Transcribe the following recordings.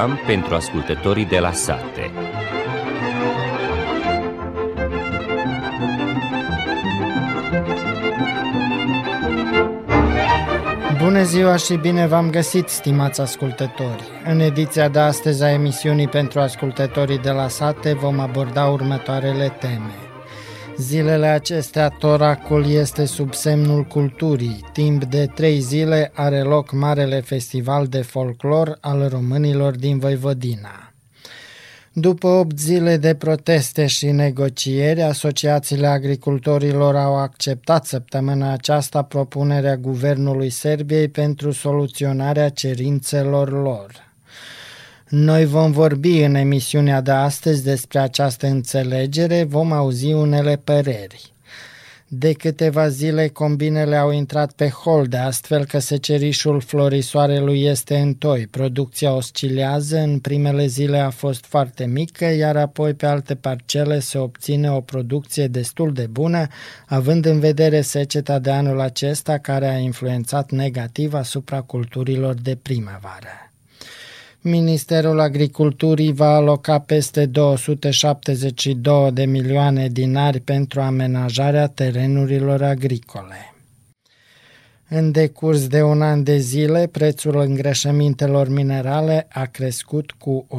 program pentru ascultătorii de la sate. Bună ziua și bine v-am găsit, stimați ascultători! În ediția de astăzi a emisiunii pentru ascultătorii de la sate vom aborda următoarele teme. Zilele acestea, Toracul este sub semnul culturii. Timp de trei zile are loc Marele Festival de Folclor al românilor din Voivodina. După 8 zile de proteste și negocieri, asociațiile agricultorilor au acceptat săptămâna aceasta propunerea Guvernului Serbiei pentru soluționarea cerințelor lor. Noi vom vorbi în emisiunea de astăzi despre această înțelegere, vom auzi unele păreri. De câteva zile combinele au intrat pe holde, astfel că secerișul florisoarelui este în toi. Producția oscilează, în primele zile a fost foarte mică, iar apoi pe alte parcele se obține o producție destul de bună, având în vedere seceta de anul acesta care a influențat negativ asupra culturilor de primăvară. Ministerul Agriculturii va aloca peste 272 de milioane dinari pentru amenajarea terenurilor agricole. În decurs de un an de zile, prețul îngrășămintelor minerale a crescut cu 177%.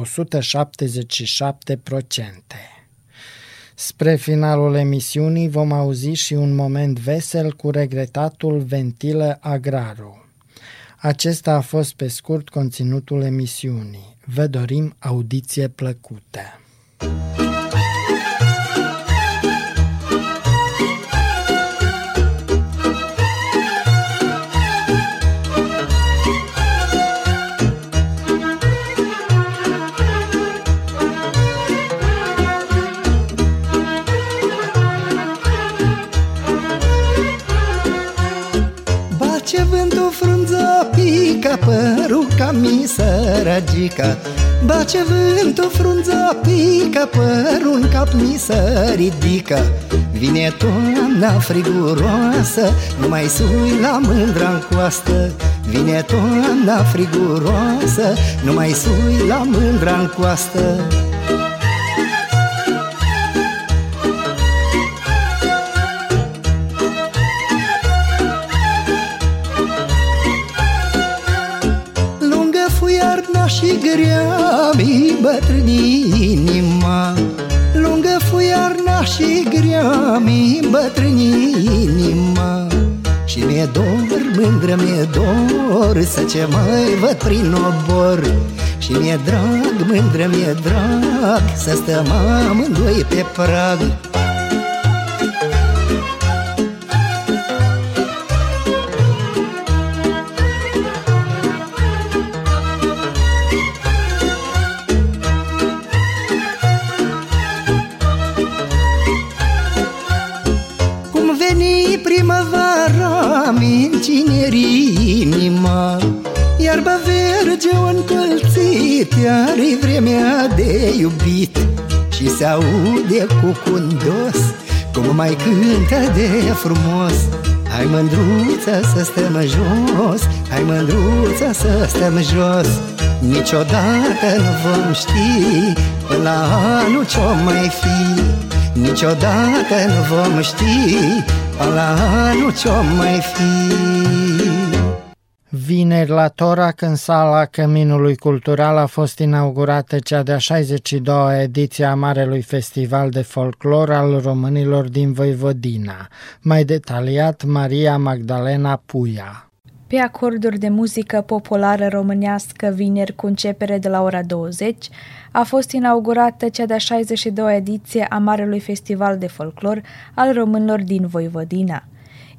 Spre finalul emisiunii vom auzi și un moment vesel cu regretatul Ventilă Agraru. Acesta a fost pe scurt conținutul emisiunii. Vă dorim audiție plăcută! părul mi săragica Bace vântul frunza pica Părul în cap mi să ridică. Vine toamna friguroasă Nu mai sui la mândra în coastă. Vine toamna friguroasă Nu mai sui la mândra în coastă grea mi bătrâni inima Lungă fuiarna și grea mi bătrâni inima. Și mi-e dor, mândră mi-e dor Să ce mai văd prin obor. Și mi-e drag, mândră mi-e drag Să stăm amândoi pe prag inima Iarba verge o încălțit Iar-i vremea de iubit. Și se aude cu cundos Cum mai cântă de frumos. Hai mândruță să stăm jos Hai mândruță să stăm jos. Niciodată nu vom ști Până la anul ce-o mai fi. Niciodată nu vom ști Până la anul ce-o mai fi Vineri la Torac, în sala Căminului Cultural, a fost inaugurată cea de-a 62-a ediție a Marelui Festival de Folclor al românilor din Voivodina. Mai detaliat, Maria Magdalena Puia. Pe acorduri de muzică populară românească, vineri cu începere de la ora 20, a fost inaugurată cea de-a 62-a ediție a Marelui Festival de Folclor al românilor din Voivodina.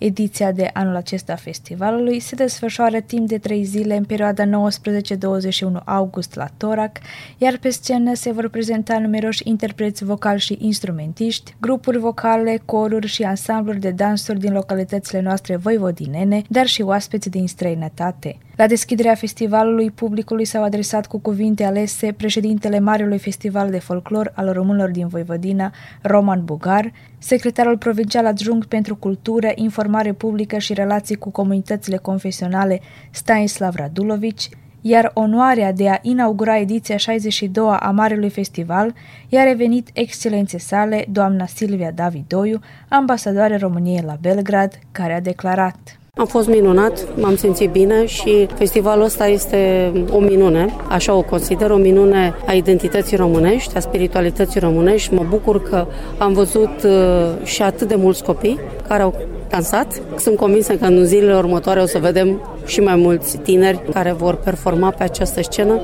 Ediția de anul acesta a festivalului se desfășoară timp de trei zile în perioada 19-21 august la Torac, iar pe scenă se vor prezenta numeroși interpreți vocali și instrumentiști, grupuri vocale, coruri și ansambluri de dansuri din localitățile noastre voivodinene, dar și oaspeți din străinătate. La deschiderea festivalului, publicului s-au adresat cu cuvinte alese președintele Marelui Festival de Folclor al Românilor din Voivodina, Roman Bugar, secretarul provincial adjunct pentru cultură, informare publică și relații cu comunitățile confesionale, Stanislav Radulovici, iar onoarea de a inaugura ediția 62 a Marelui Festival i-a revenit excelențe sale, doamna Silvia Davidoiu, ambasadoare României la Belgrad, care a declarat. Am fost minunat, m-am simțit bine și festivalul ăsta este o minune, așa o consider, o minune a identității românești, a spiritualității românești. Mă bucur că am văzut uh, și atât de mulți copii care au dansat. Sunt convinsă că în zilele următoare o să vedem și mai mulți tineri care vor performa pe această scenă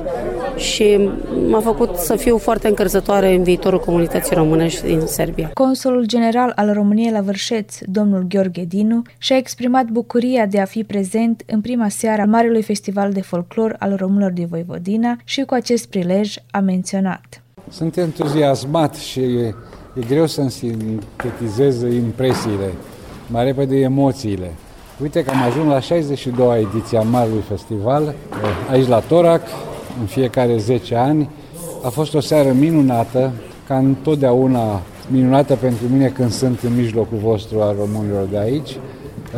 și m-a făcut să fiu foarte încărzătoare în viitorul comunității românești din Serbia. Consulul general al României la Vârșeț, domnul Gheorghe Dinu, și-a exprimat bucuria de a fi prezent în prima seară al Marelui Festival de Folclor al Românilor de Voivodina și cu acest prilej a menționat. Sunt entuziasmat și e, e greu să-mi sintetizez impresiile, mai repede emoțiile. Uite că am ajuns la 62-a ediție a Marului Festival, aici la Torac, în fiecare 10 ani. A fost o seară minunată, ca întotdeauna minunată pentru mine când sunt în mijlocul vostru al românilor de aici.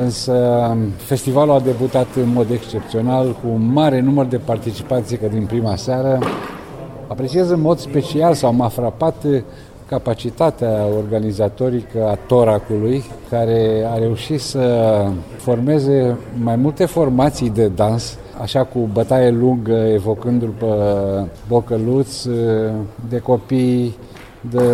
Însă festivalul a debutat în mod excepțional cu un mare număr de participanți că din prima seară. Apreciez în mod special sau m-a frapat capacitatea organizatorică a Toracului, care a reușit să formeze mai multe formații de dans așa cu bătaie lungă, evocându-l pe bocăluț, de copii, de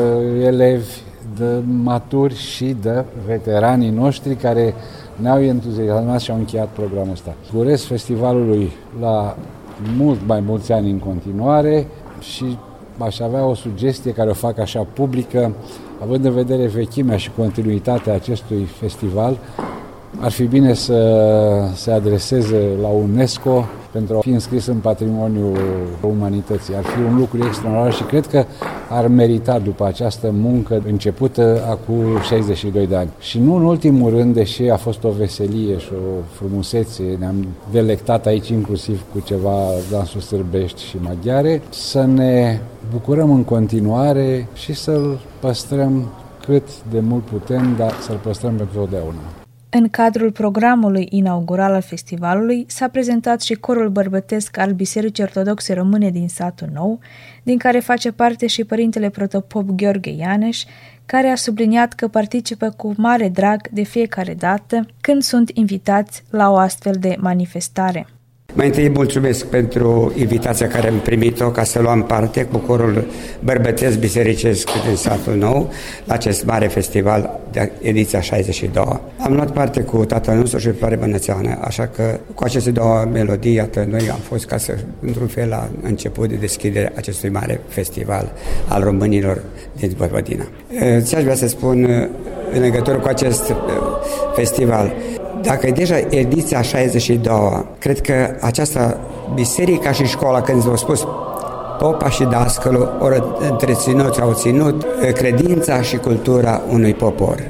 elevi, de maturi și de veteranii noștri care ne-au entuziasmat și au încheiat programul ăsta. Urez festivalului la mult mai mulți ani în continuare și aș avea o sugestie care o fac așa publică, având în vedere vechimea și continuitatea acestui festival, ar fi bine să se adreseze la UNESCO pentru a fi înscris în patrimoniul umanității. Ar fi un lucru extraordinar și cred că ar merita după această muncă începută acum 62 de ani. Și nu în ultimul rând, deși a fost o veselie și o frumusețe, ne-am delectat aici inclusiv cu ceva dansuri sârbești și maghiare, să ne bucurăm în continuare și să-l păstrăm cât de mult putem, dar să-l păstrăm pentru totdeauna. În cadrul programului inaugural al festivalului s-a prezentat și corul bărbătesc al Bisericii Ortodoxe Române din satul nou, din care face parte și părintele protopop Gheorghe Ianeș, care a subliniat că participă cu mare drag de fiecare dată când sunt invitați la o astfel de manifestare. Mai întâi mulțumesc pentru invitația care am primit-o ca să luăm parte cu corul bărbătesc bisericesc din satul nou la acest mare festival de ediția 62. Am luat parte cu tatăl nostru și Floare Bănățeană, așa că cu aceste două melodii, iată, noi am fost ca să, într-un fel, la început de deschidere acestui mare festival al românilor din Vojvodina. Ți-aș vrea să spun în legătură cu acest festival. Dacă e deja ediția 62 cred că această biserica și școala, când v-au spus popa și dascălul au întreținut, au ținut credința și cultura unui popor.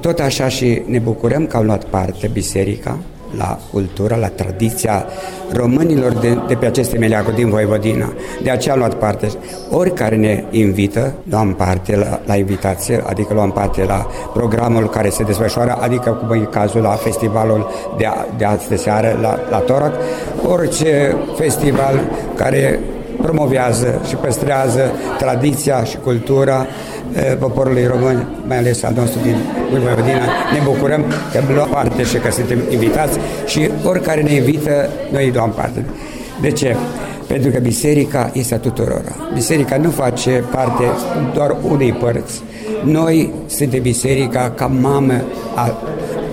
Tot așa și ne bucurăm că au luat parte biserica, la cultura, la tradiția românilor de, de pe aceste meleaguri din Voivodina. De aceea am luat parte. Oricare ne invită, luăm parte la, la invitație, adică luăm parte la programul care se desfășoară, adică cum e cazul la festivalul de, de azi de seară la, la Torac, orice festival care promovează și păstrează tradiția și cultura poporului român, mai ales al nostru din Vojvodina. Ne bucurăm că luăm parte și că suntem invitați și oricare ne invită, noi luăm parte. De ce? Pentru că biserica este a tuturor. Biserica nu face parte doar unei părți. Noi suntem biserica ca mamă a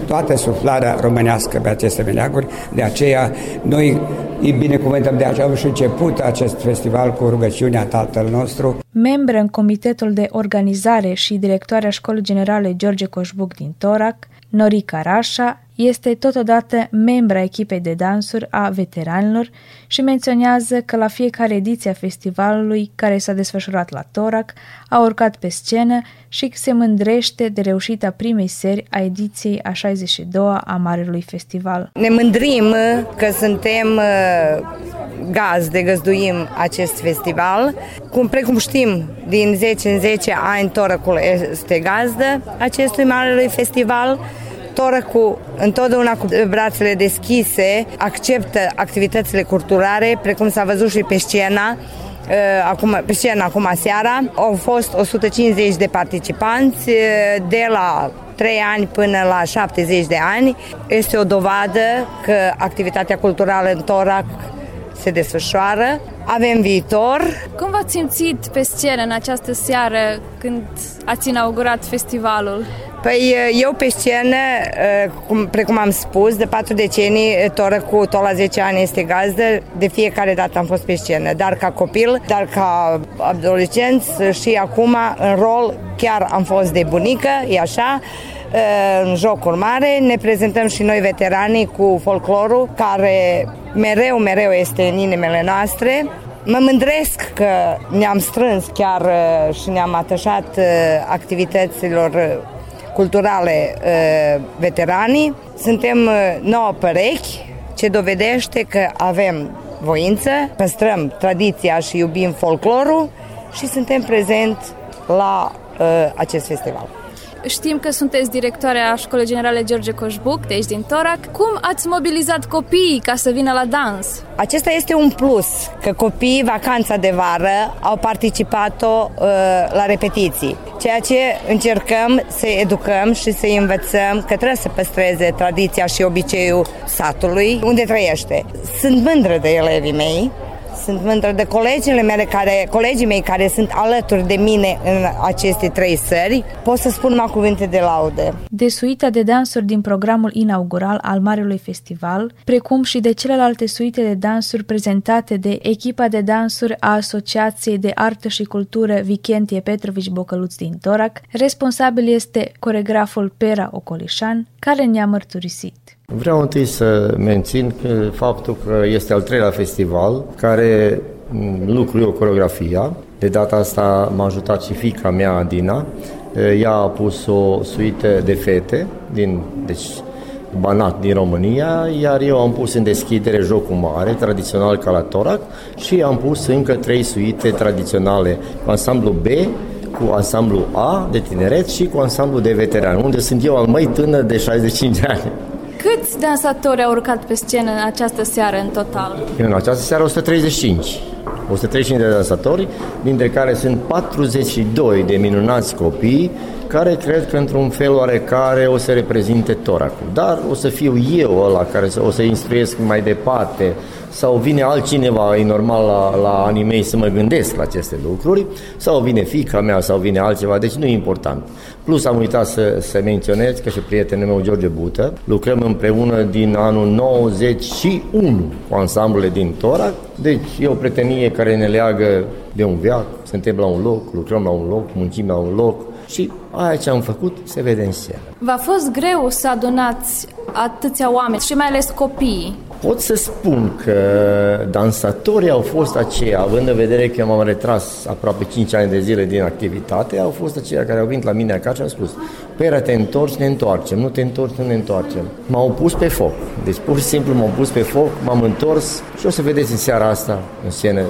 toată suflarea românească pe aceste meleaguri, de aceea noi îi binecuvântăm de aceea și început acest festival cu rugăciunea Tatăl nostru. Membră în comitetul de organizare și directoarea Școlii Generale George Coșbuc din Torac, Norica Rașa este totodată membra echipei de dansuri a veteranilor și menționează că la fiecare ediție a festivalului care s-a desfășurat la Torac a urcat pe scenă și se mândrește de reușita primei seri a ediției a 62-a a Marelui Festival. Ne mândrim că suntem uh, gazde, găzduim acest festival. Cum precum știm, din 10 în 10 ani Toracul este gazdă acestui Marelui Festival Torăcu, întotdeauna cu brațele deschise, acceptă activitățile culturale, precum s-a văzut și pe scena, uh, acum, pe scenă acum seara. Au fost 150 de participanți uh, de la 3 ani până la 70 de ani. Este o dovadă că activitatea culturală în Torac se desfășoară. Avem viitor. Cum v-ați simțit pe scenă în această seară când ați inaugurat festivalul? Păi eu pe scenă, cum, precum am spus, de patru decenii, Toră cu tot la 10 ani este gazdă, de fiecare dată am fost pe scenă, dar ca copil, dar ca adolescent și acum în rol chiar am fost de bunică, e așa, în jocuri mare, ne prezentăm și noi veteranii cu folclorul care mereu, mereu este în inimile noastre. Mă mândresc că ne-am strâns chiar uh, și ne-am atașat uh, activităților uh, culturale veteranii. Suntem nouă perechi, ce dovedește că avem voință, păstrăm tradiția și iubim folclorul și suntem prezenți la acest festival. Știm că sunteți directoarea Școlii Generale George Coșbuc, de aici din Torac. Cum ați mobilizat copiii ca să vină la dans? Acesta este un plus, că copiii vacanța de vară au participat-o uh, la repetiții. Ceea ce încercăm să educăm și să învățăm că trebuie să păstreze tradiția și obiceiul satului unde trăiește. Sunt mândră de elevii mei, sunt mândră de colegii mele care, colegii mei care sunt alături de mine în aceste trei sări. Pot să spun mai cuvinte de laude. De suita de dansuri din programul inaugural al Marelui Festival, precum și de celelalte suite de dansuri prezentate de echipa de dansuri a Asociației de Artă și Cultură Vichentie Petrovici Bocăluț din Torac, responsabil este coregraful Pera Ocolișan, care ne-a mărturisit. Vreau întâi să mențin că faptul că este al treilea festival care lucru eu coreografia. De data asta m-a ajutat și fica mea, Adina. Ea a pus o suite de fete din, deci, Banat din România, iar eu am pus în deschidere jocul mare, tradițional ca la Torac, și am pus încă trei suite tradiționale cu ansamblu B, cu ansamblu A de tineret și cu ansamblu de veteran, unde sunt eu al mai tânăr de 65 de ani. Câți dansatori au urcat pe scenă în această seară în total? În această seară 135. 135 de dansatori, dintre care sunt 42 de minunați copii care cred că într-un fel oarecare o să reprezinte Toracul. Dar o să fiu eu ăla care o să instruiesc mai departe sau vine altcineva, e normal la, la animei să mă gândesc la aceste lucruri, sau vine fica mea, sau vine altceva, deci nu e important. Plus am uitat să, să menționez că și prietenul meu George Bută, lucrăm împreună din anul 91 cu ansamblele din Torac, deci e o prietenie care ne leagă de un viac, suntem la un loc, lucrăm la un loc, muncim la un loc, și aia ce am făcut se vede în seară. V-a fost greu să adunați atâția oameni și mai ales copii? Pot să spun că dansatorii au fost aceia, având în vedere că m-am retras aproape 5 ani de zile din activitate, au fost aceia care au venit la mine acasă și au spus Pera, te întorci, ne întoarcem, nu te întorci, nu ne întoarcem. M-au pus pe foc. Deci pur și simplu m-au pus pe foc, m-am întors și o să vedeți în seara asta, în scenă,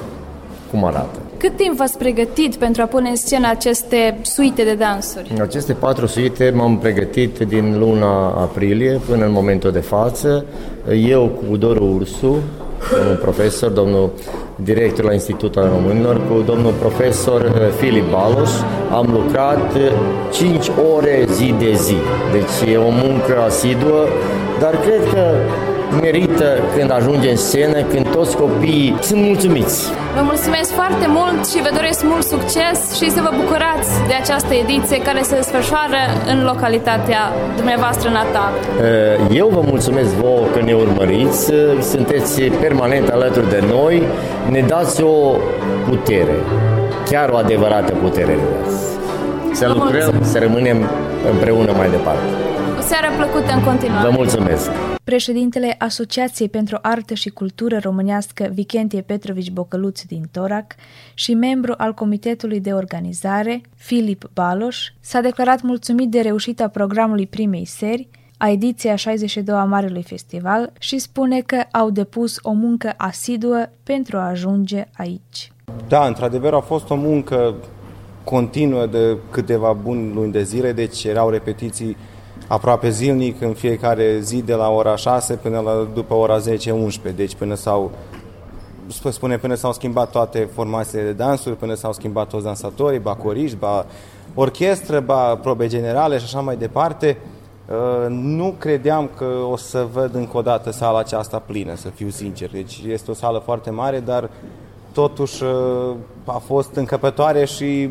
cum arată. Cât timp v-ați pregătit pentru a pune în scenă aceste suite de dansuri? În aceste patru suite m-am pregătit din luna aprilie până în momentul de față. Eu cu Doru Ursu, domnul profesor, domnul director la Institutul al Românilor, cu domnul profesor eh, Filip Balos, am lucrat 5 ore zi de zi. Deci e o muncă asiduă, dar cred că merită când ajunge în scenă, când toți copiii sunt mulțumiți. Vă mulțumesc foarte mult și vă doresc mult succes și să vă bucurați de această ediție care se desfășoară în localitatea dumneavoastră natală. Eh, eu vă mulțumesc vouă că ne urmăriți, sunteți permanent alături de noi, ne dați o putere, chiar o adevărată putere Să lucrăm, să rămânem împreună mai departe. O seară plăcută în continuare. Vă mulțumesc! Președintele Asociației pentru Artă și Cultură Românească Vichentie Petrovici Bocăluț din Torac și membru al Comitetului de Organizare, Filip Baloș, s-a declarat mulțumit de reușita programului primei seri, a ediției 62 a Marelui Festival și spune că au depus o muncă asiduă pentru a ajunge aici. Da, într-adevăr a fost o muncă continuă de câteva buni luni de zile, deci erau repetiții aproape zilnic, în fiecare zi de la ora 6 până la după ora 10-11, deci până s-au spune până s-au schimbat toate formațiile de dansuri, până s-au schimbat toți dansatorii, ba coriști, ba orchestră, ba probe generale și așa mai departe. Uh, nu credeam că o să văd încă o dată sala aceasta plină, să fiu sincer. Deci este o sală foarte mare, dar totuși uh, a fost încăpătoare și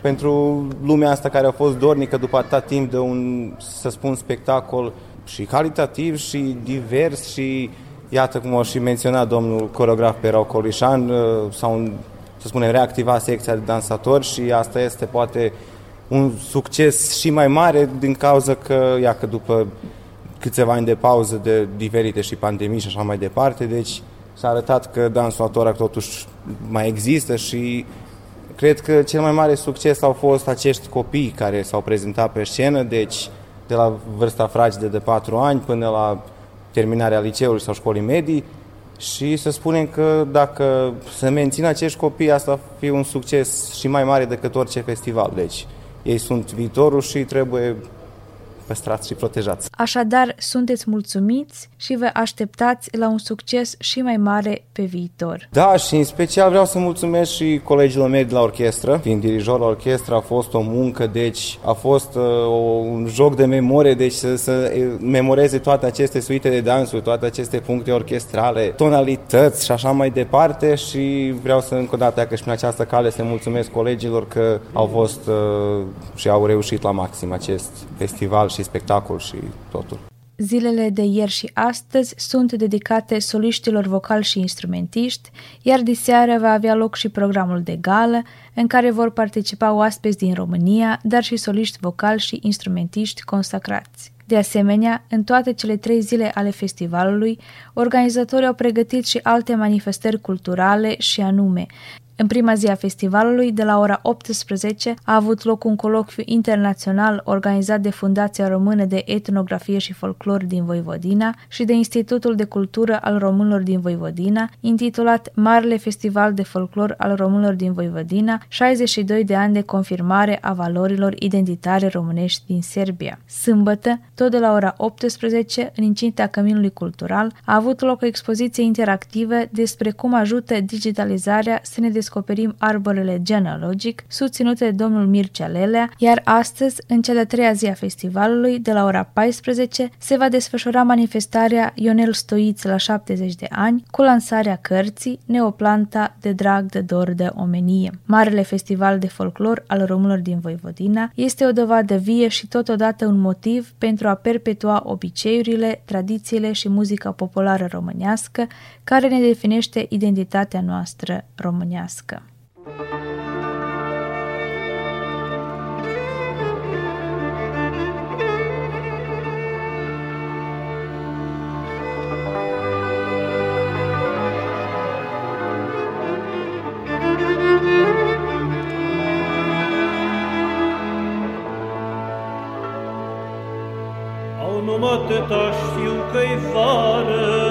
pentru lumea asta care a fost dornică după atâta timp de un, să spun, spectacol și calitativ și divers și iată cum a și menționat domnul coreograf Perau Colișan, uh, sau să spunem, reactiva secția de dansatori și asta este poate un succes și mai mare din cauza că, ia că după câțiva ani de pauză de diferite și pandemii și așa mai departe, deci s-a arătat că dansul atorac totuși mai există și cred că cel mai mare succes au fost acești copii care s-au prezentat pe scenă, deci de la vârsta fragedă de 4 ani până la terminarea liceului sau școlii medii și să spunem că dacă se mențin acești copii, asta va fi un succes și mai mare decât orice festival. Deci ei sunt viitorul și trebuie păstrați și protejați. Așadar, sunteți mulțumiți și vă așteptați la un succes și mai mare pe viitor. Da, și în special vreau să mulțumesc și colegilor mei de la orchestră. Fiind dirijor la orchestră a fost o muncă, deci a fost uh, un joc de memorie, deci să, să memoreze toate aceste suite de dansuri, toate aceste puncte orchestrale, tonalități și așa mai departe și vreau să încă o dată, că și în această cale să mulțumesc colegilor că au fost uh, și au reușit la maxim acest festival și spectacol și totul. Zilele de ieri și astăzi sunt dedicate soliștilor vocali și instrumentiști, iar diseară va avea loc și programul de gală, în care vor participa oaspeți din România, dar și soliști vocali și instrumentiști consacrați. De asemenea, în toate cele trei zile ale festivalului, organizatorii au pregătit și alte manifestări culturale și anume în prima zi a festivalului, de la ora 18, a avut loc un colocviu internațional organizat de Fundația Română de Etnografie și Folclor din Voivodina și de Institutul de Cultură al Românilor din Voivodina, intitulat Marele Festival de Folclor al Românilor din Voivodina, 62 de ani de confirmare a valorilor identitare românești din Serbia. Sâmbătă, tot de la ora 18, în incinta Căminului Cultural, a avut loc o expoziție interactivă despre cum ajută digitalizarea să ne descoperim arborele genealogic, susținute de domnul Mircea Lelea, iar astăzi, în cea de-a treia zi a festivalului, de la ora 14, se va desfășura manifestarea Ionel Stoiț la 70 de ani, cu lansarea cărții Neoplanta de drag de dor de omenie. Marele festival de folclor al românilor din Voivodina este o dovadă vie și totodată un motiv pentru a perpetua obiceiurile, tradițiile și muzica populară românească, care ne definește identitatea noastră românească românească. Au numai știu că-i fară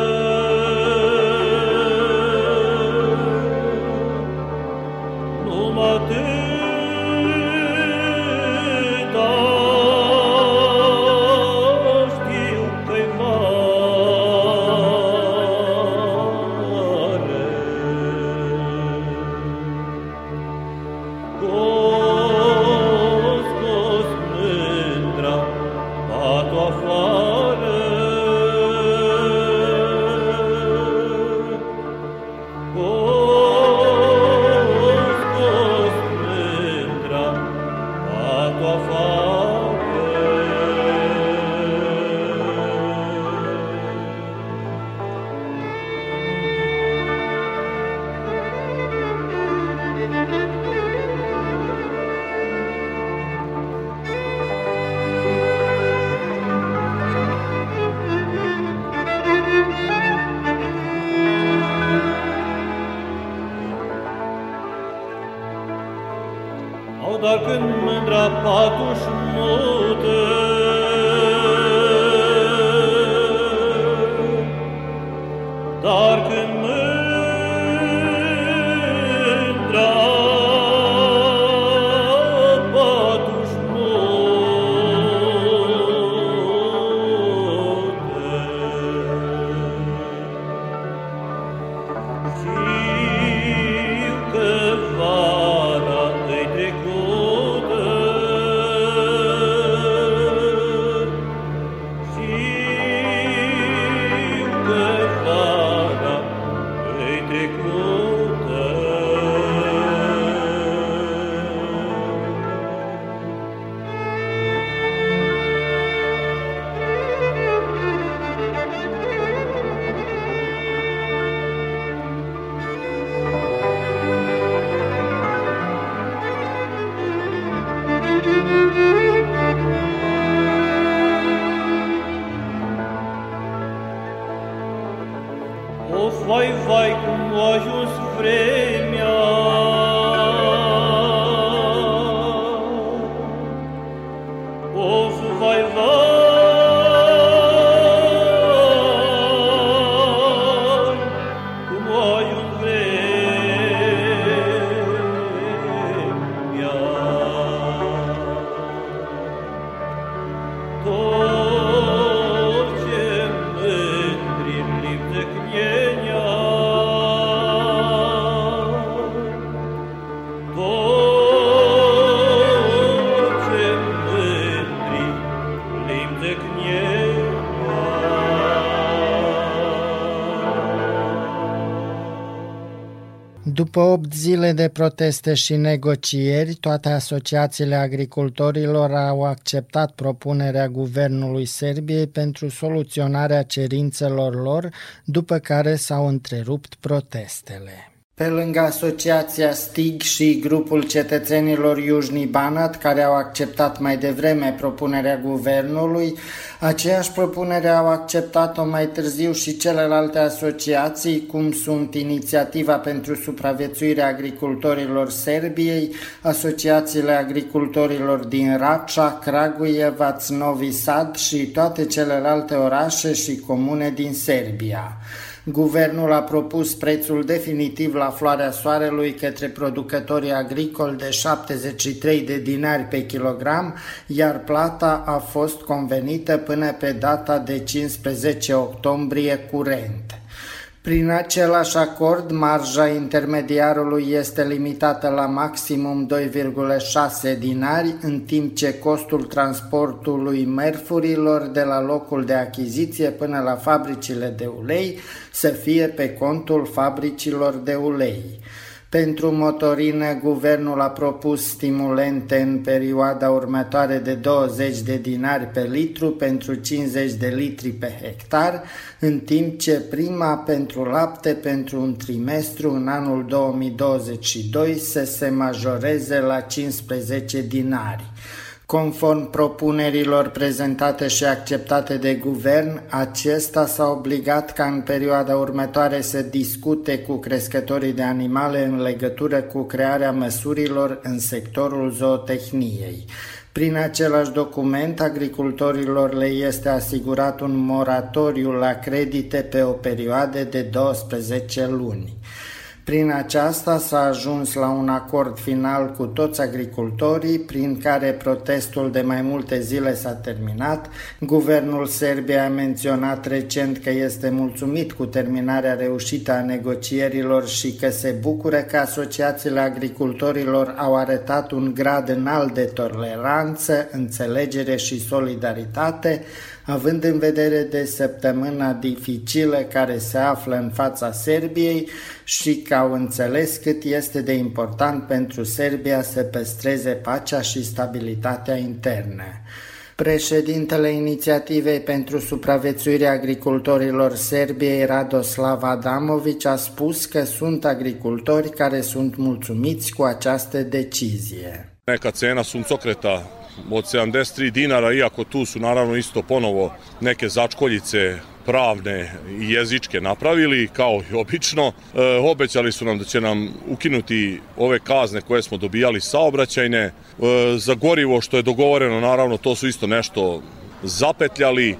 După 8 zile de proteste și negocieri, toate asociațiile agricultorilor au acceptat propunerea guvernului Serbiei pentru soluționarea cerințelor lor, după care s-au întrerupt protestele. Pe lângă asociația STIG și grupul cetățenilor Iujni Banat, care au acceptat mai devreme propunerea guvernului, aceeași propunere au acceptat-o mai târziu și celelalte asociații, cum sunt Inițiativa pentru supraviețuirea agricultorilor Serbiei, asociațiile agricultorilor din Racea, Kragujevac, Novi Sad și toate celelalte orașe și comune din Serbia. Guvernul a propus prețul definitiv la floarea soarelui către producătorii agricoli de 73 de dinari pe kilogram, iar plata a fost convenită până pe data de 15 octombrie curent. Prin același acord, marja intermediarului este limitată la maximum 2,6 dinari, în timp ce costul transportului mărfurilor de la locul de achiziție până la fabricile de ulei să fie pe contul fabricilor de ulei. Pentru motorină, guvernul a propus stimulente în perioada următoare de 20 de dinari pe litru pentru 50 de litri pe hectar, în timp ce prima pentru lapte pentru un trimestru în anul 2022 să se majoreze la 15 dinari. Conform propunerilor prezentate și acceptate de guvern, acesta s-a obligat ca în perioada următoare să discute cu crescătorii de animale în legătură cu crearea măsurilor în sectorul zootehniei. Prin același document, agricultorilor le este asigurat un moratoriu la credite pe o perioadă de 12 luni. Prin aceasta s-a ajuns la un acord final cu toți agricultorii, prin care protestul de mai multe zile s-a terminat. Guvernul Serbiei a menționat recent că este mulțumit cu terminarea reușită a negocierilor și că se bucură că asociațiile agricultorilor au arătat un grad înalt de toleranță, înțelegere și solidaritate, având în vedere de săptămâna dificilă care se află în fața Serbiei și că au înțeles cât este de important pentru Serbia să păstreze pacea și stabilitatea internă. Președintele Inițiativei pentru supraviețuirea agricultorilor Serbiei, Radoslav Adamovic, a spus că sunt agricultori care sunt mulțumiți cu această decizie. Neka cena suncokreta od 73 dinara, iako tu su naravno isto ponovo neke začkoljice pravne i jezičke napravili, kao i obično. E, obećali su nam da će nam ukinuti ove kazne koje smo dobijali saobraćajne. E, za gorivo što je dogovoreno, naravno, to su isto nešto zapetljali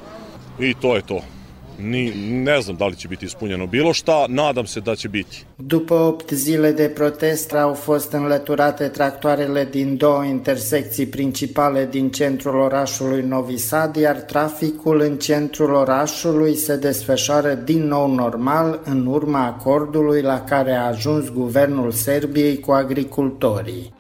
i to je to. Ni, ne znam da li će biti ispunjeno bilo šta, nadam se da će biti. După 8 zile de protest au fost înlăturate tractoarele din două intersecții principale din centrul orașului Novi Sad, iar traficul în centrul orașului se desfășoară din nou normal în urma acordului la care a ajuns guvernul Serbiei cu agricultorii.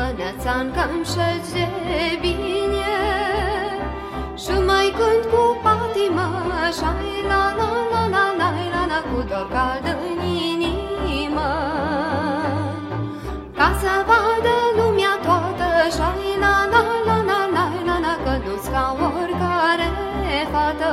Băneațan cam și bine Și mai cânt cu patimă Așa-i la la la la la la la Cu dor cald în inimă Ca să vadă lumea toată Și-ai la la la la la la la Că nu-ți ca oricare fată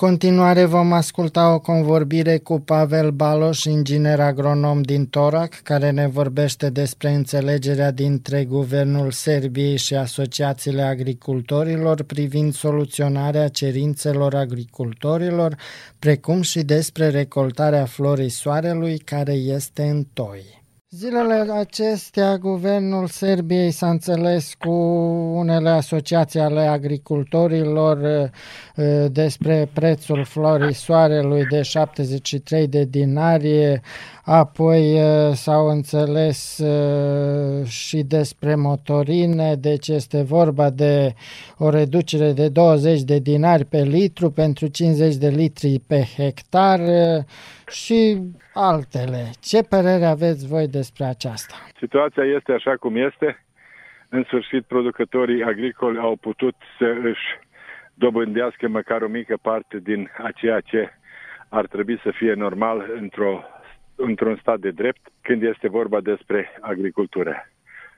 continuare vom asculta o convorbire cu Pavel Baloș, inginer agronom din Torac, care ne vorbește despre înțelegerea dintre Guvernul Serbiei și asociațiile agricultorilor privind soluționarea cerințelor agricultorilor, precum și despre recoltarea florii soarelui care este în toi. Zilele acestea, guvernul Serbiei s-a înțeles cu unele asociații ale agricultorilor eh, despre prețul florii soarelui de 73 de dinari, apoi eh, s-au înțeles eh, și despre motorine, deci este vorba de o reducere de 20 de dinari pe litru pentru 50 de litri pe hectar eh, și altele. Ce părere aveți voi despre aceasta? Situația este așa cum este. În sfârșit, producătorii agricoli au putut să își dobândească măcar o mică parte din a ceea ce ar trebui să fie normal într-o, într-un stat de drept când este vorba despre agricultură.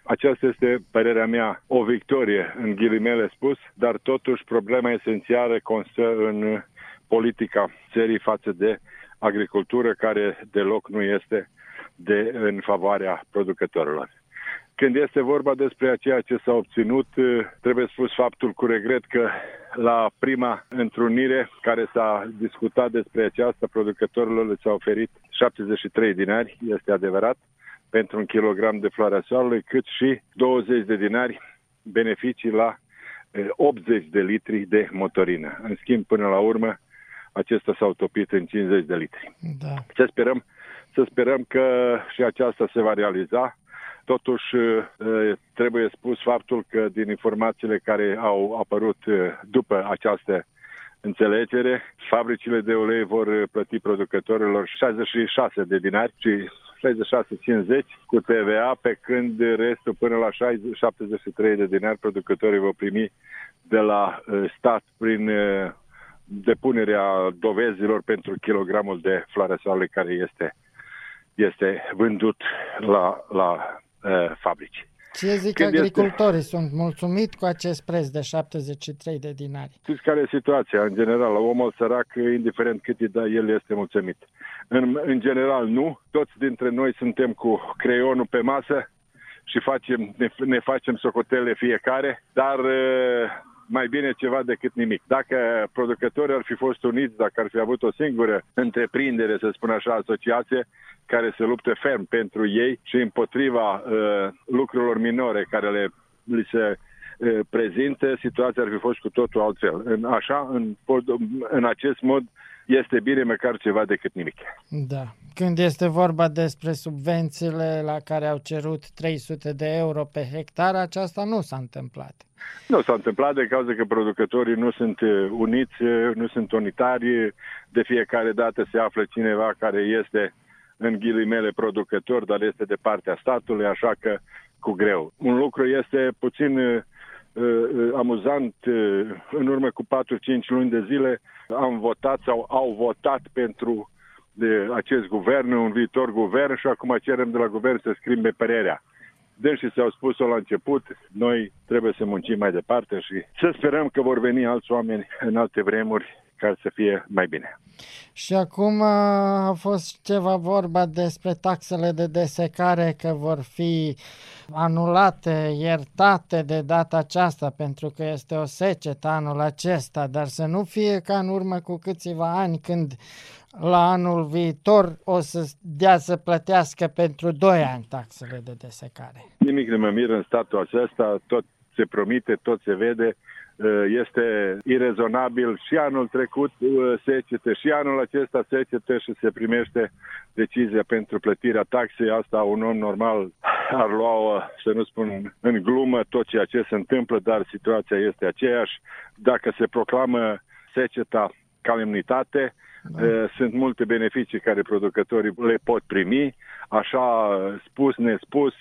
Aceasta este, părerea mea, o victorie, în ghilimele spus, dar totuși problema esențială constă în politica țării față de agricultură, care deloc nu este de în favoarea producătorilor. Când este vorba despre ceea ce s-a obținut, trebuie spus faptul cu regret că la prima întrunire care s-a discutat despre aceasta, producătorilor le s-a oferit 73 dinari, este adevărat, pentru un kilogram de floarea soarelui, cât și 20 de dinari beneficii la 80 de litri de motorină. În schimb, până la urmă, acesta s-a utopit în 50 de litri. Da. Ce sperăm? Să sperăm că și aceasta se va realiza. Totuși, trebuie spus faptul că din informațiile care au apărut după această înțelegere, fabricile de ulei vor plăti producătorilor 66 de dinari și 66-50 cu TVA, pe când restul până la 60, 73 de dinari producătorii vor primi de la stat prin depunerea dovezilor pentru kilogramul de floare soarele care este, este vândut la, la uh, fabrici. Ce zic Când agricultorii? Este... Sunt mulțumit cu acest preț de 73 de dinari. Știți care e situația? În general, la omul sărac, indiferent cât îi dă, el este mulțumit. În, în general, nu. Toți dintre noi suntem cu creionul pe masă și facem, ne, ne facem socotele fiecare, dar uh, mai bine ceva decât nimic. Dacă producătorii ar fi fost uniți, dacă ar fi avut o singură întreprindere, să spun așa, asociație, care se lupte ferm pentru ei și împotriva uh, lucrurilor minore care le, li se uh, prezintă, situația ar fi fost cu totul altfel. În, așa, în, în acest mod, este bine măcar ceva decât nimic. Da. Când este vorba despre subvențiile la care au cerut 300 de euro pe hectar, aceasta nu s-a întâmplat. Nu s-a întâmplat de cauza că producătorii nu sunt uniți, nu sunt unitari. De fiecare dată se află cineva care este în ghilimele producător, dar este de partea statului, așa că cu greu. Un lucru este puțin uh, uh, amuzant. Uh, în urmă cu 4-5 luni de zile am votat sau au votat pentru de acest guvern, un viitor guvern și acum cerem de la guvern să schimbe părerea. Dânsii s-au spus-o la început, noi trebuie să muncim mai departe și să sperăm că vor veni alți oameni în alte vremuri ca să fie mai bine. Și acum uh, a fost ceva vorba despre taxele de desecare că vor fi anulate, iertate de data aceasta pentru că este o secetă anul acesta, dar să nu fie ca în urmă cu câțiva ani când la anul viitor o să dea să plătească pentru 2 ani taxele de desecare. Nimic nu mă miră în statul acesta, tot se promite, tot se vede, Uh, este irezonabil și anul trecut uh, secete și anul acesta secete și se primește decizia pentru plătirea taxei. Asta un om normal ar lua, să nu spun în glumă, tot ceea ce se întâmplă, dar situația este aceeași. Dacă se proclamă seceta calemnitate, da. Uh, sunt multe beneficii care producătorii le pot primi. Așa spus, nespus,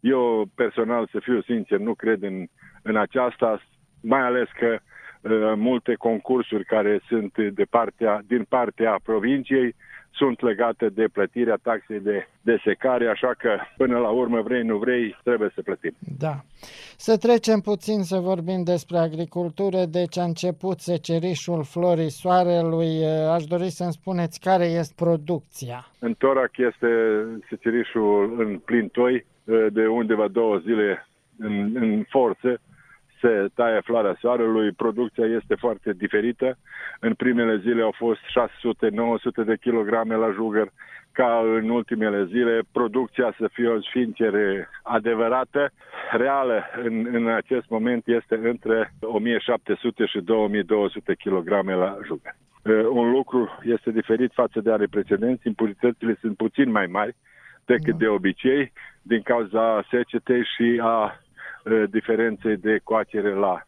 eu personal, să fiu sincer, nu cred în, în aceasta mai ales că uh, multe concursuri care sunt de partea, din partea provinciei sunt legate de plătirea taxei de, de secare, așa că până la urmă vrei, nu vrei, trebuie să plătim. Da. Să trecem puțin să vorbim despre agricultură, deci a început secerișul florii soarelui. Uh, aș dori să-mi spuneți care este producția. În Torac este secerișul în plin toi, uh, de undeva două zile în, în forță, se taie floarea soarelui, producția este foarte diferită. În primele zile au fost 600-900 de kilograme la jugăr, ca în ultimele zile producția să fie o sfincere adevărată, reală în, în acest moment este între 1700 și 2200 kg la jugăr. Uh, un lucru este diferit față de anii precedenți, impozitățile sunt puțin mai mari decât da. de obicei din cauza secetei și a diferențe de coacere la,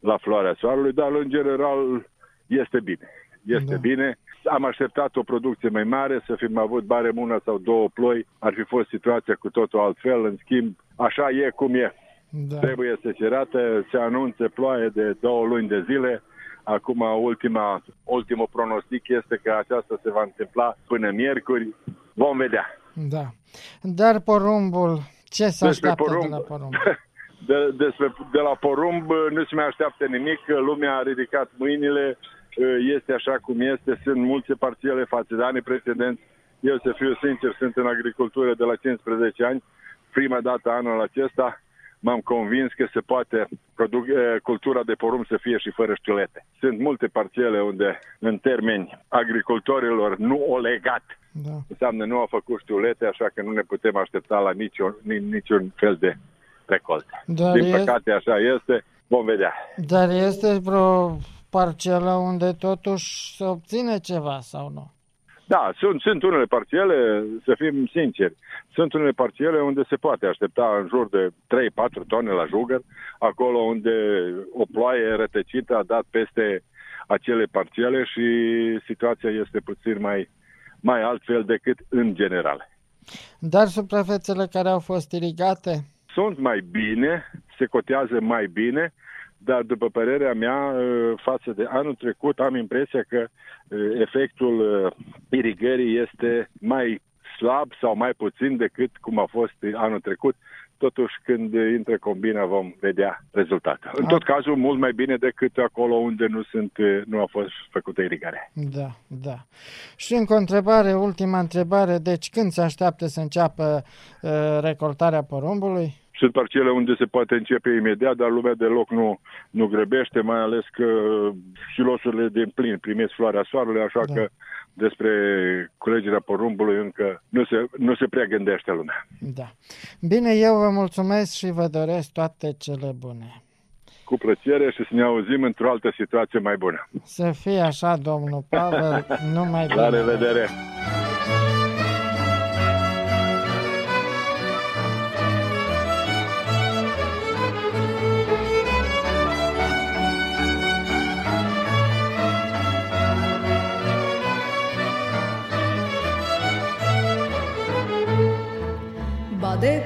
la floarea soarelui, dar în general este bine. Este da. bine. Am așteptat o producție mai mare, să fim avut barem una sau două ploi, ar fi fost situația cu totul altfel, în schimb, așa e cum e. Da. Trebuie să se rată, se anunțe ploaie de două luni de zile, Acum, ultima, ultimul pronostic este că aceasta se va întâmpla până miercuri. Vom vedea. Da. Dar porumbul, ce se așteaptă porumb... de la porumb? de, despre, de la porumb nu se mai așteaptă nimic, lumea a ridicat mâinile, este așa cum este, sunt multe parțiale față de anii precedenți. Eu, să fiu sincer, sunt în agricultură de la 15 ani. Prima dată anul acesta m-am convins că se poate produc, cultura de porumb să fie și fără știulete. Sunt multe parțiale unde, în termeni agricultorilor, nu o legat. Da. Înseamnă nu au făcut știulete, așa că nu ne putem aștepta la niciun, niciun fel de recolte. Dar Din păcate e... așa este, vom vedea. Dar este vreo parcelă unde totuși se obține ceva sau nu? Da, sunt, sunt unele parțiale, să fim sinceri, sunt unele parțiale unde se poate aștepta în jur de 3-4 tone la jugăr, acolo unde o ploaie rătăcită a dat peste acele parțiale și situația este puțin mai, mai altfel decât în general. Dar suprafețele care au fost irigate? Sunt mai bine, se cotează mai bine, dar după părerea mea, ă, față de anul trecut, am impresia că ă, efectul ă, irigării este mai slab sau mai puțin decât cum a fost anul trecut. Totuși, când intră combina, vom vedea rezultatul. În tot cazul, mult mai bine decât acolo unde nu, sunt, nu a fost făcută irigare. Da, da. Și încă o întrebare, ultima întrebare. Deci, când se așteaptă să înceapă uh, recoltarea porumbului? Sunt parcele unde se poate începe imediat, dar lumea deloc nu, nu grăbește, mai ales că silosurile din plin primesc floarea soarelui, așa da. că despre culegerea porumbului încă nu se, nu se prea gândește lumea. Da. Bine, eu vă mulțumesc și vă doresc toate cele bune. Cu plăcere și să ne auzim într-o altă situație mai bună. Să fie așa, domnul Pavel, numai bine. La revedere! de des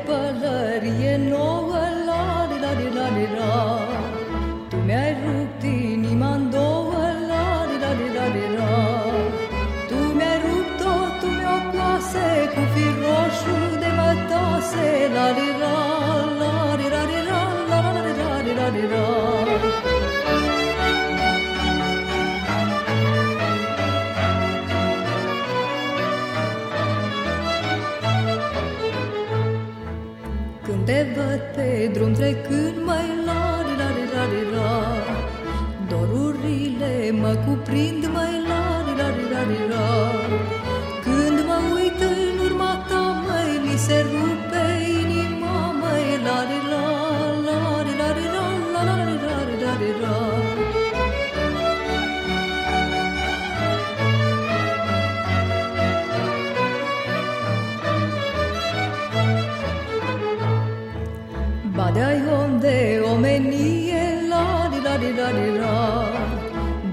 trecând mai la ri ra ri ra ri ra Dorurile mă cuprind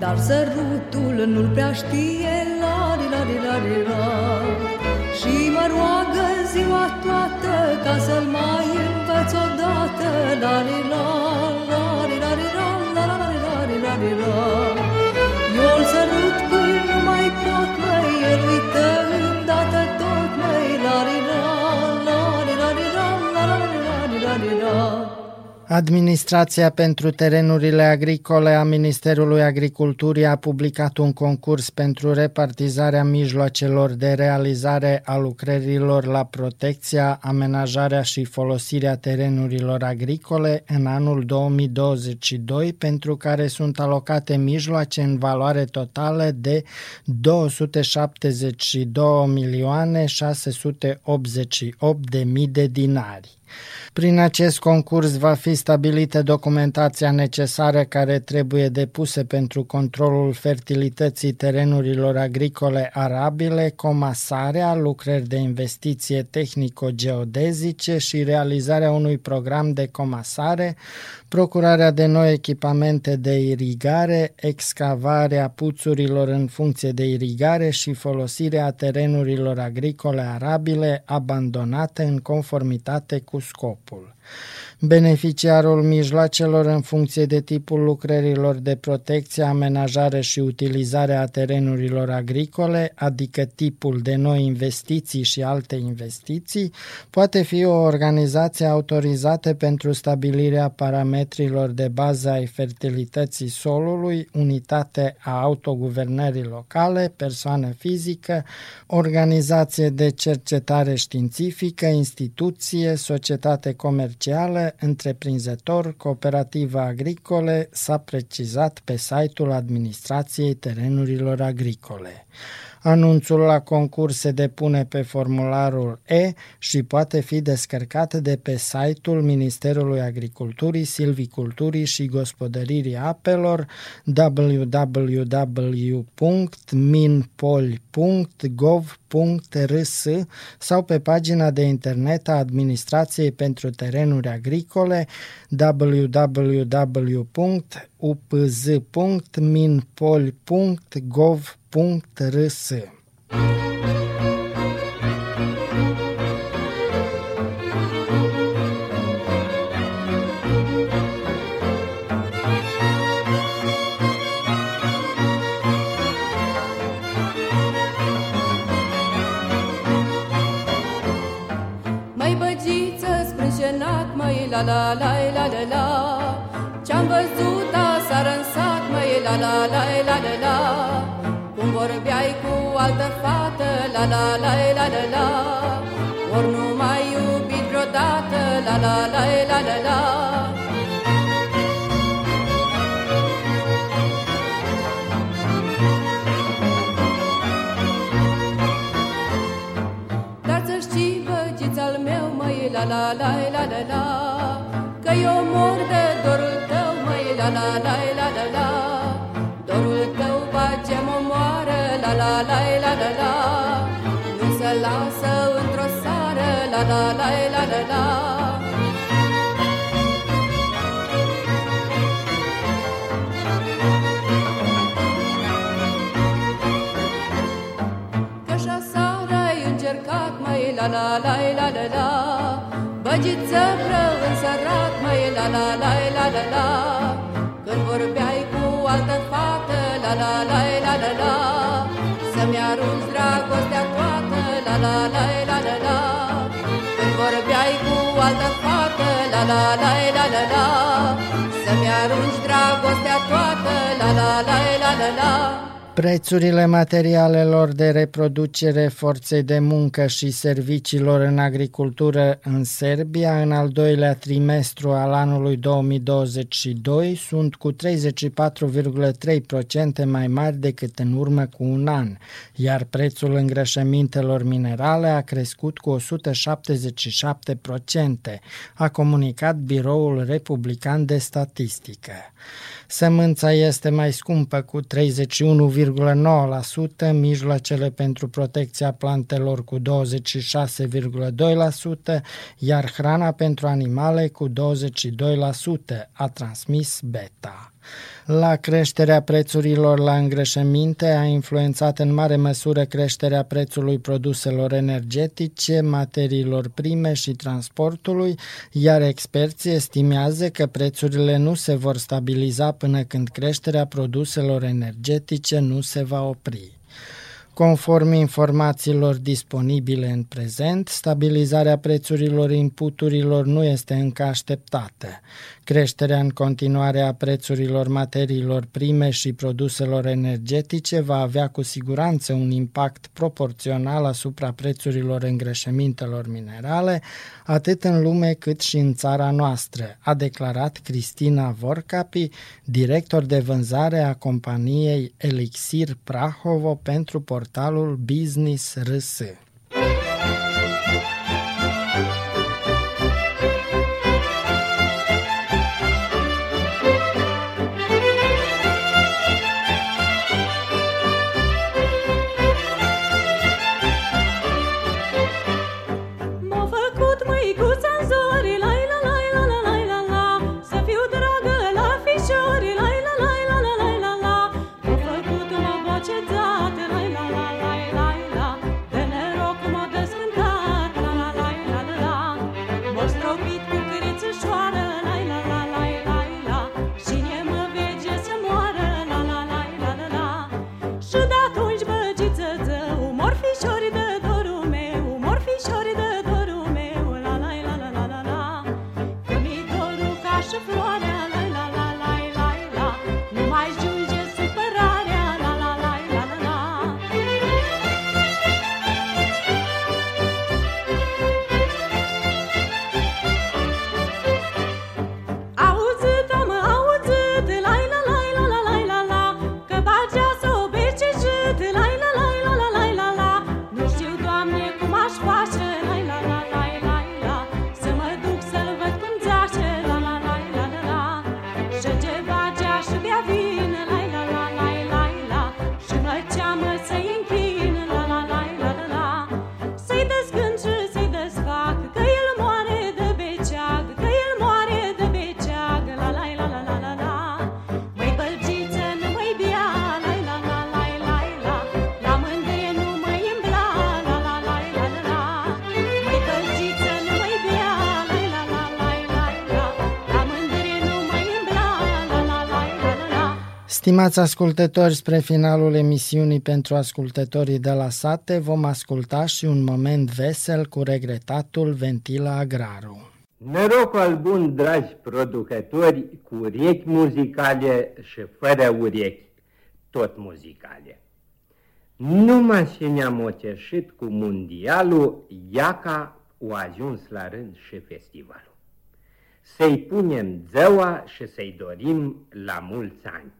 Dar sărutul nu-l prea știe, la di la di la di la. Și mă roagă ziua toată ca să-l mai învăț odată, la di la la di la di la la la di la di la di la Administrația pentru terenurile agricole a Ministerului Agriculturii a publicat un concurs pentru repartizarea mijloacelor de realizare a lucrărilor la protecția, amenajarea și folosirea terenurilor agricole în anul 2022, pentru care sunt alocate mijloace în valoare totală de 272.688.000 de dinari. Prin acest concurs va fi stabilită documentația necesară care trebuie depuse pentru controlul fertilității terenurilor agricole arabile, comasarea, lucrări de investiție tehnico-geodezice și realizarea unui program de comasare, procurarea de noi echipamente de irigare, excavarea puțurilor în funcție de irigare și folosirea terenurilor agricole arabile abandonate în conformitate cu scopul. Beneficiarul mijloacelor în funcție de tipul lucrărilor de protecție, amenajare și utilizare a terenurilor agricole, adică tipul de noi investiții și alte investiții, poate fi o organizație autorizată pentru stabilirea parametrilor de bază ai fertilității solului, unitate a autoguvernării locale, persoană fizică, organizație de cercetare științifică, instituție, societate comercială, întreprinzător, cooperativă agricole, s-a precizat pe site-ul Administrației Terenurilor Agricole. Anunțul la concurs se depune pe formularul E și poate fi descărcat de pe site-ul Ministerului Agriculturii, Silviculturii și Gospodăririi Apelor www.minpol.gov.rs sau pe pagina de internet a Administrației pentru Terenuri Agricole www.upz.minpol.gov.rs la la la la la la Ce-am văzut aseară în sat, măi la la la la la la Cum vorbeai cu altă fată, la la la la la la Ori nu mai iubit vreodată, la la la la la la Dar să știi, băgiț-al meu, măi, la la la la la la Că eu mor de dorul tău, măi, la la la la la la Dorul tău face mă moară, la la la la la la Nu se lasă într-o sară, la la la la la la Că așa seara ai încercat, mai la la la la la la Băgiță vreo însărat, mai la la la la la la Când vorbeai cu altă fată, la la la la la la Să-mi arunci dragostea toată, la la la la la la Când vorbeai altă fată La la la la la la Să-mi arunci dragostea toată La la la la la la Prețurile materialelor de reproducere, forței de muncă și serviciilor în agricultură în Serbia în al doilea trimestru al anului 2022 sunt cu 34,3% mai mari decât în urmă cu un an, iar prețul îngrășămintelor minerale a crescut cu 177%, a comunicat Biroul Republican de Statistică. Sămânța este mai scumpă cu 31,9%, mijloacele pentru protecția plantelor cu 26,2%, iar hrana pentru animale cu 22%, a transmis Beta. La creșterea prețurilor la îngrășăminte a influențat în mare măsură creșterea prețului produselor energetice, materiilor prime și transportului, iar experții estimează că prețurile nu se vor stabiliza până când creșterea produselor energetice nu se va opri. Conform informațiilor disponibile în prezent, stabilizarea prețurilor inputurilor nu este încă așteptată. Creșterea în continuare a prețurilor materiilor prime și produselor energetice va avea cu siguranță un impact proporțional asupra prețurilor îngrășămintelor minerale, atât în lume cât și în țara noastră, a declarat Cristina Vorcapi, director de vânzare a companiei Elixir Prahovo pentru portalul Business RS. Stimați ascultători, spre finalul emisiunii pentru ascultătorii de la sate vom asculta și un moment vesel cu regretatul Ventila Agraru. Noroc al bun, dragi producători, cu urechi muzicale și fără urechi, tot muzicale. Numai ce ne-am oceșit cu mondialul, iaca o ajuns la rând și festivalul. Să-i punem zeua și să-i dorim la mulți ani.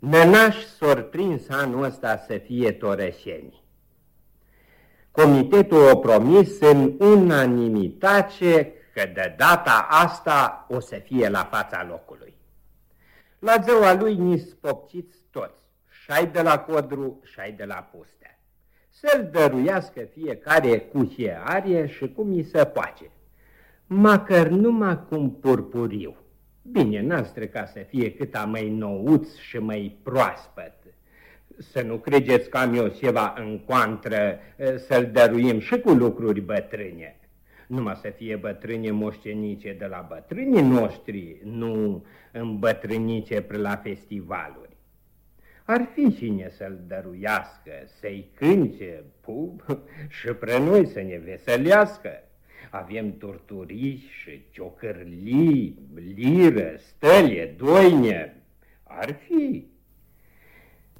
Nănaș surprins anul ăsta să fie torășeni. Comitetul a promis în unanimitate că de data asta o să fie la fața locului. La zeua lui ni spopciți toți, șai de la codru, șai de la pustea. Să-l dăruiască fiecare cu ce are și cum îi se poate, măcar numai cum purpuriu. Bine, n-am ca să fie cât a mai nouț și mai proaspăt. Să nu credeți că am eu ceva în contră să-l dăruim și cu lucruri bătrâne. Numai să fie bătrâne moștenice de la bătrânii noștri, nu îmbătrânice pre la festivaluri. Ar fi cine să-l dăruiască, să-i cânce, pub, și pre noi să ne veselească Avem torturii și ciocărlii, liră, stălie, doine. Ar fi.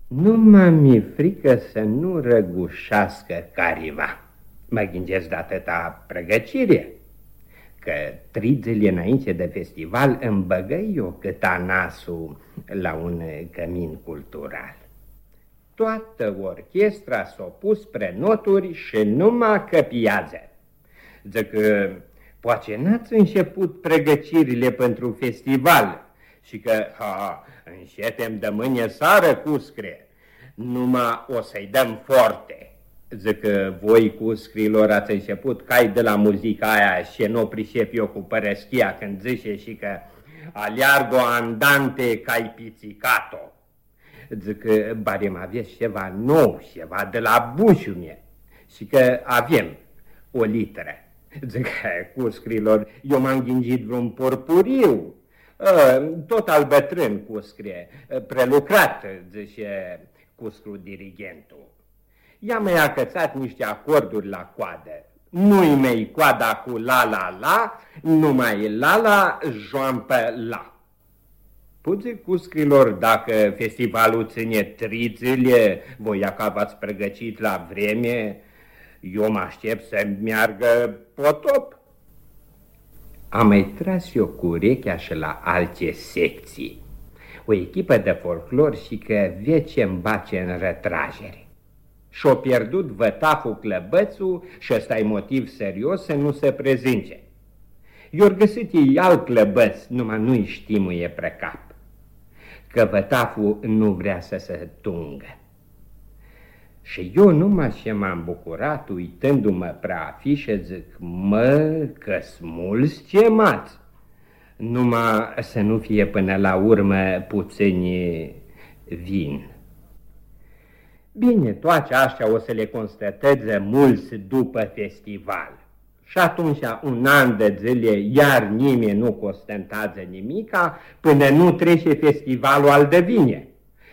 Nu mă mi frică să nu răgușească cariva. Mă gândesc de atâta pregăcire că trizele înainte de festival îmi băgă eu câta nasul la un cămin cultural. Toată orchestra s-a pus spre noturi și numai căpiază. Zic că poate n-ați început pregăcirile pentru festival și că, ha, înșetem de mâine sară cuscre, numai o să-i dăm forte. Zic că voi cu scrilor ați început cai de la muzica aia și nu pricep eu cu părăschia când zice și că aliargo andante cai pizzicato. Zic că barem aveți ceva nou, ceva de la bușumie și că avem o litră. Zic că cu scrilor eu m-am ghingit vreun porpuriu, ă, tot al bătrân cu scrie, prelucrat, zice cuscru dirigentul. I-a mai acățat niște acorduri la coadă. Nu-i mai coada cu la-la-la, numai la-la joampă la. Puți cuscrilor dacă festivalul ține trițile, voi că v-ați pregătit la vreme, eu mă aștept să meargă potop. Am mai tras eu cu urechea și la alte secții. O echipă de folclor și că vece îmi bace în retragere și-o pierdut vătaful clăbățul și ăsta e motiv serios să nu se prezinte. I-or găsit ei alt clăbăț, numai nu-i știmuie precap, că vătaful nu vrea să se tungă. Și eu numai ce m-am bucurat uitându-mă prea afișe, zic, mă, că-s mulți chemați, numai să nu fie până la urmă puțini vin. Bine, toate astea o să le constateze mulți după festival. Și atunci, un an de zile, iar nimeni nu constatează nimica până nu trece festivalul al de vine.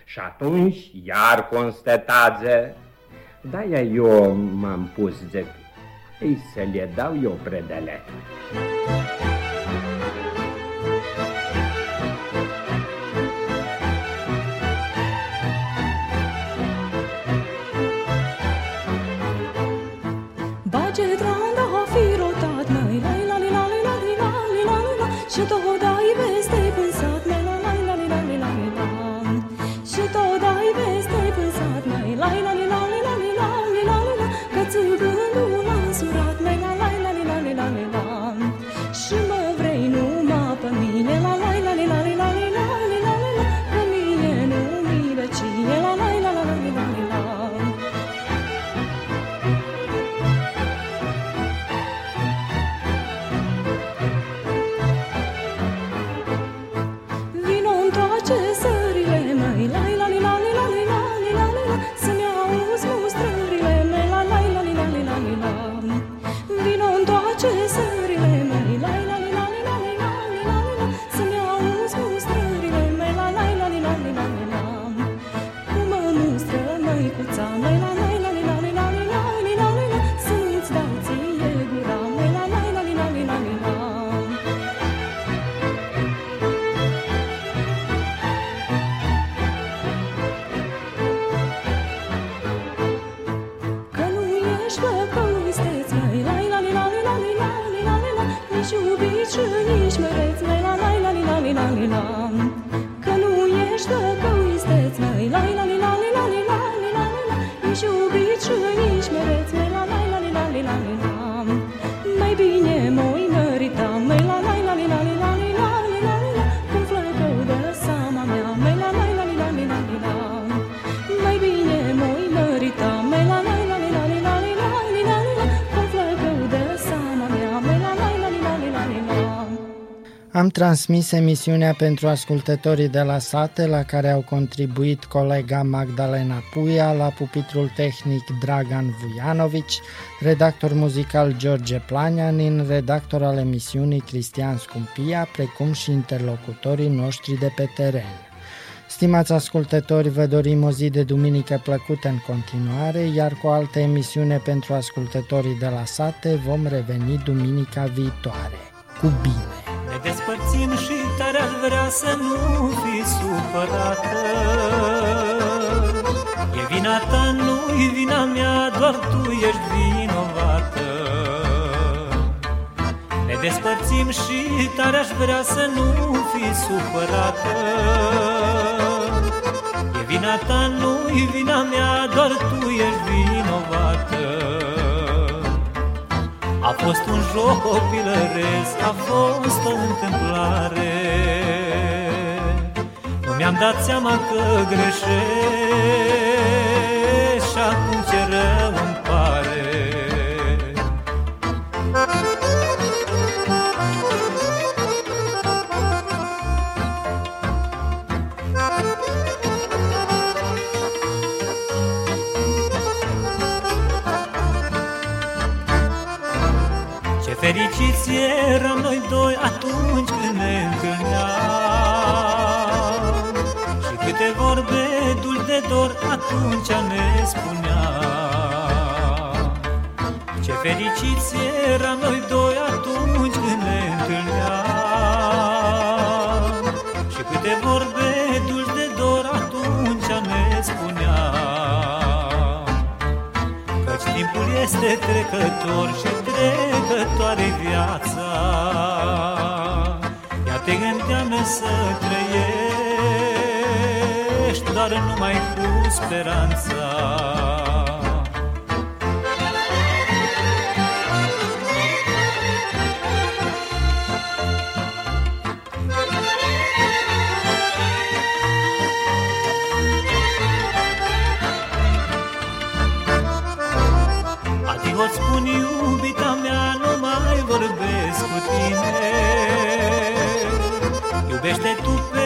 Și atunci, iar constatează. Da, eu m-am pus, zic, ei să le dau eu predeletul. Am transmis emisiunea pentru ascultătorii de la sate la care au contribuit colega Magdalena Puia, la pupitrul tehnic Dragan Vujanovici, redactor muzical George Planianin, redactor al emisiunii Cristian Scumpia, precum și interlocutorii noștri de pe teren. Stimați ascultători, vă dorim o zi de duminică plăcută în continuare, iar cu alte emisiune pentru ascultătorii de la sate vom reveni duminica viitoare. Cu bine! Ne despărțim și tare aș vrea să nu fi supărată. E vina ta, nu-i vina mea, doar tu ești vinovată. Ne despărțim și tare aș vrea să nu fi supărată. E vina ta, nu-i vina mea, doar tu ești vinovată A fost un joc copilăresc, a fost o întâmplare. Nu mi-am dat seama că greșesc Și acum ce rău dor atunci ne spuneam Ce fericiți eram noi doi atunci când ne întâlneam Și câte vorbe dulci de dor atunci ne spuneam Căci timpul este trecător și trecătoare viața. Ea te gândeam să trăiești Doar numai cu speranța. Adică îți spun iubita mea, nu mai vorbesc cu tine. Iubește tu pe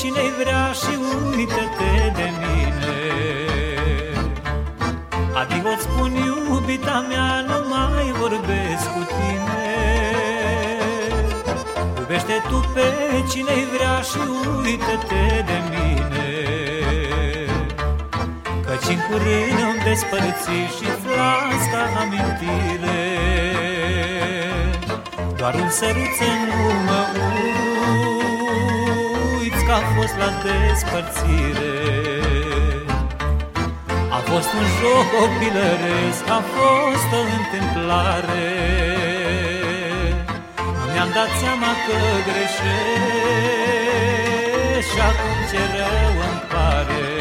cine vrea și uită-te de mine. Adică îți spun iubita mea, nu mai vorbesc cu tine. Iubește tu pe cine vrea și uită-te de mine. Căci în curând îmi despărți și-ți las ca amintire. Doar un sărut să nu mă uiți Că a fost la despărțire. A fost un joc copilăresc, a fost o întâmplare. Nu mi-am dat seama că greșesc Și acum ce rău îmi pare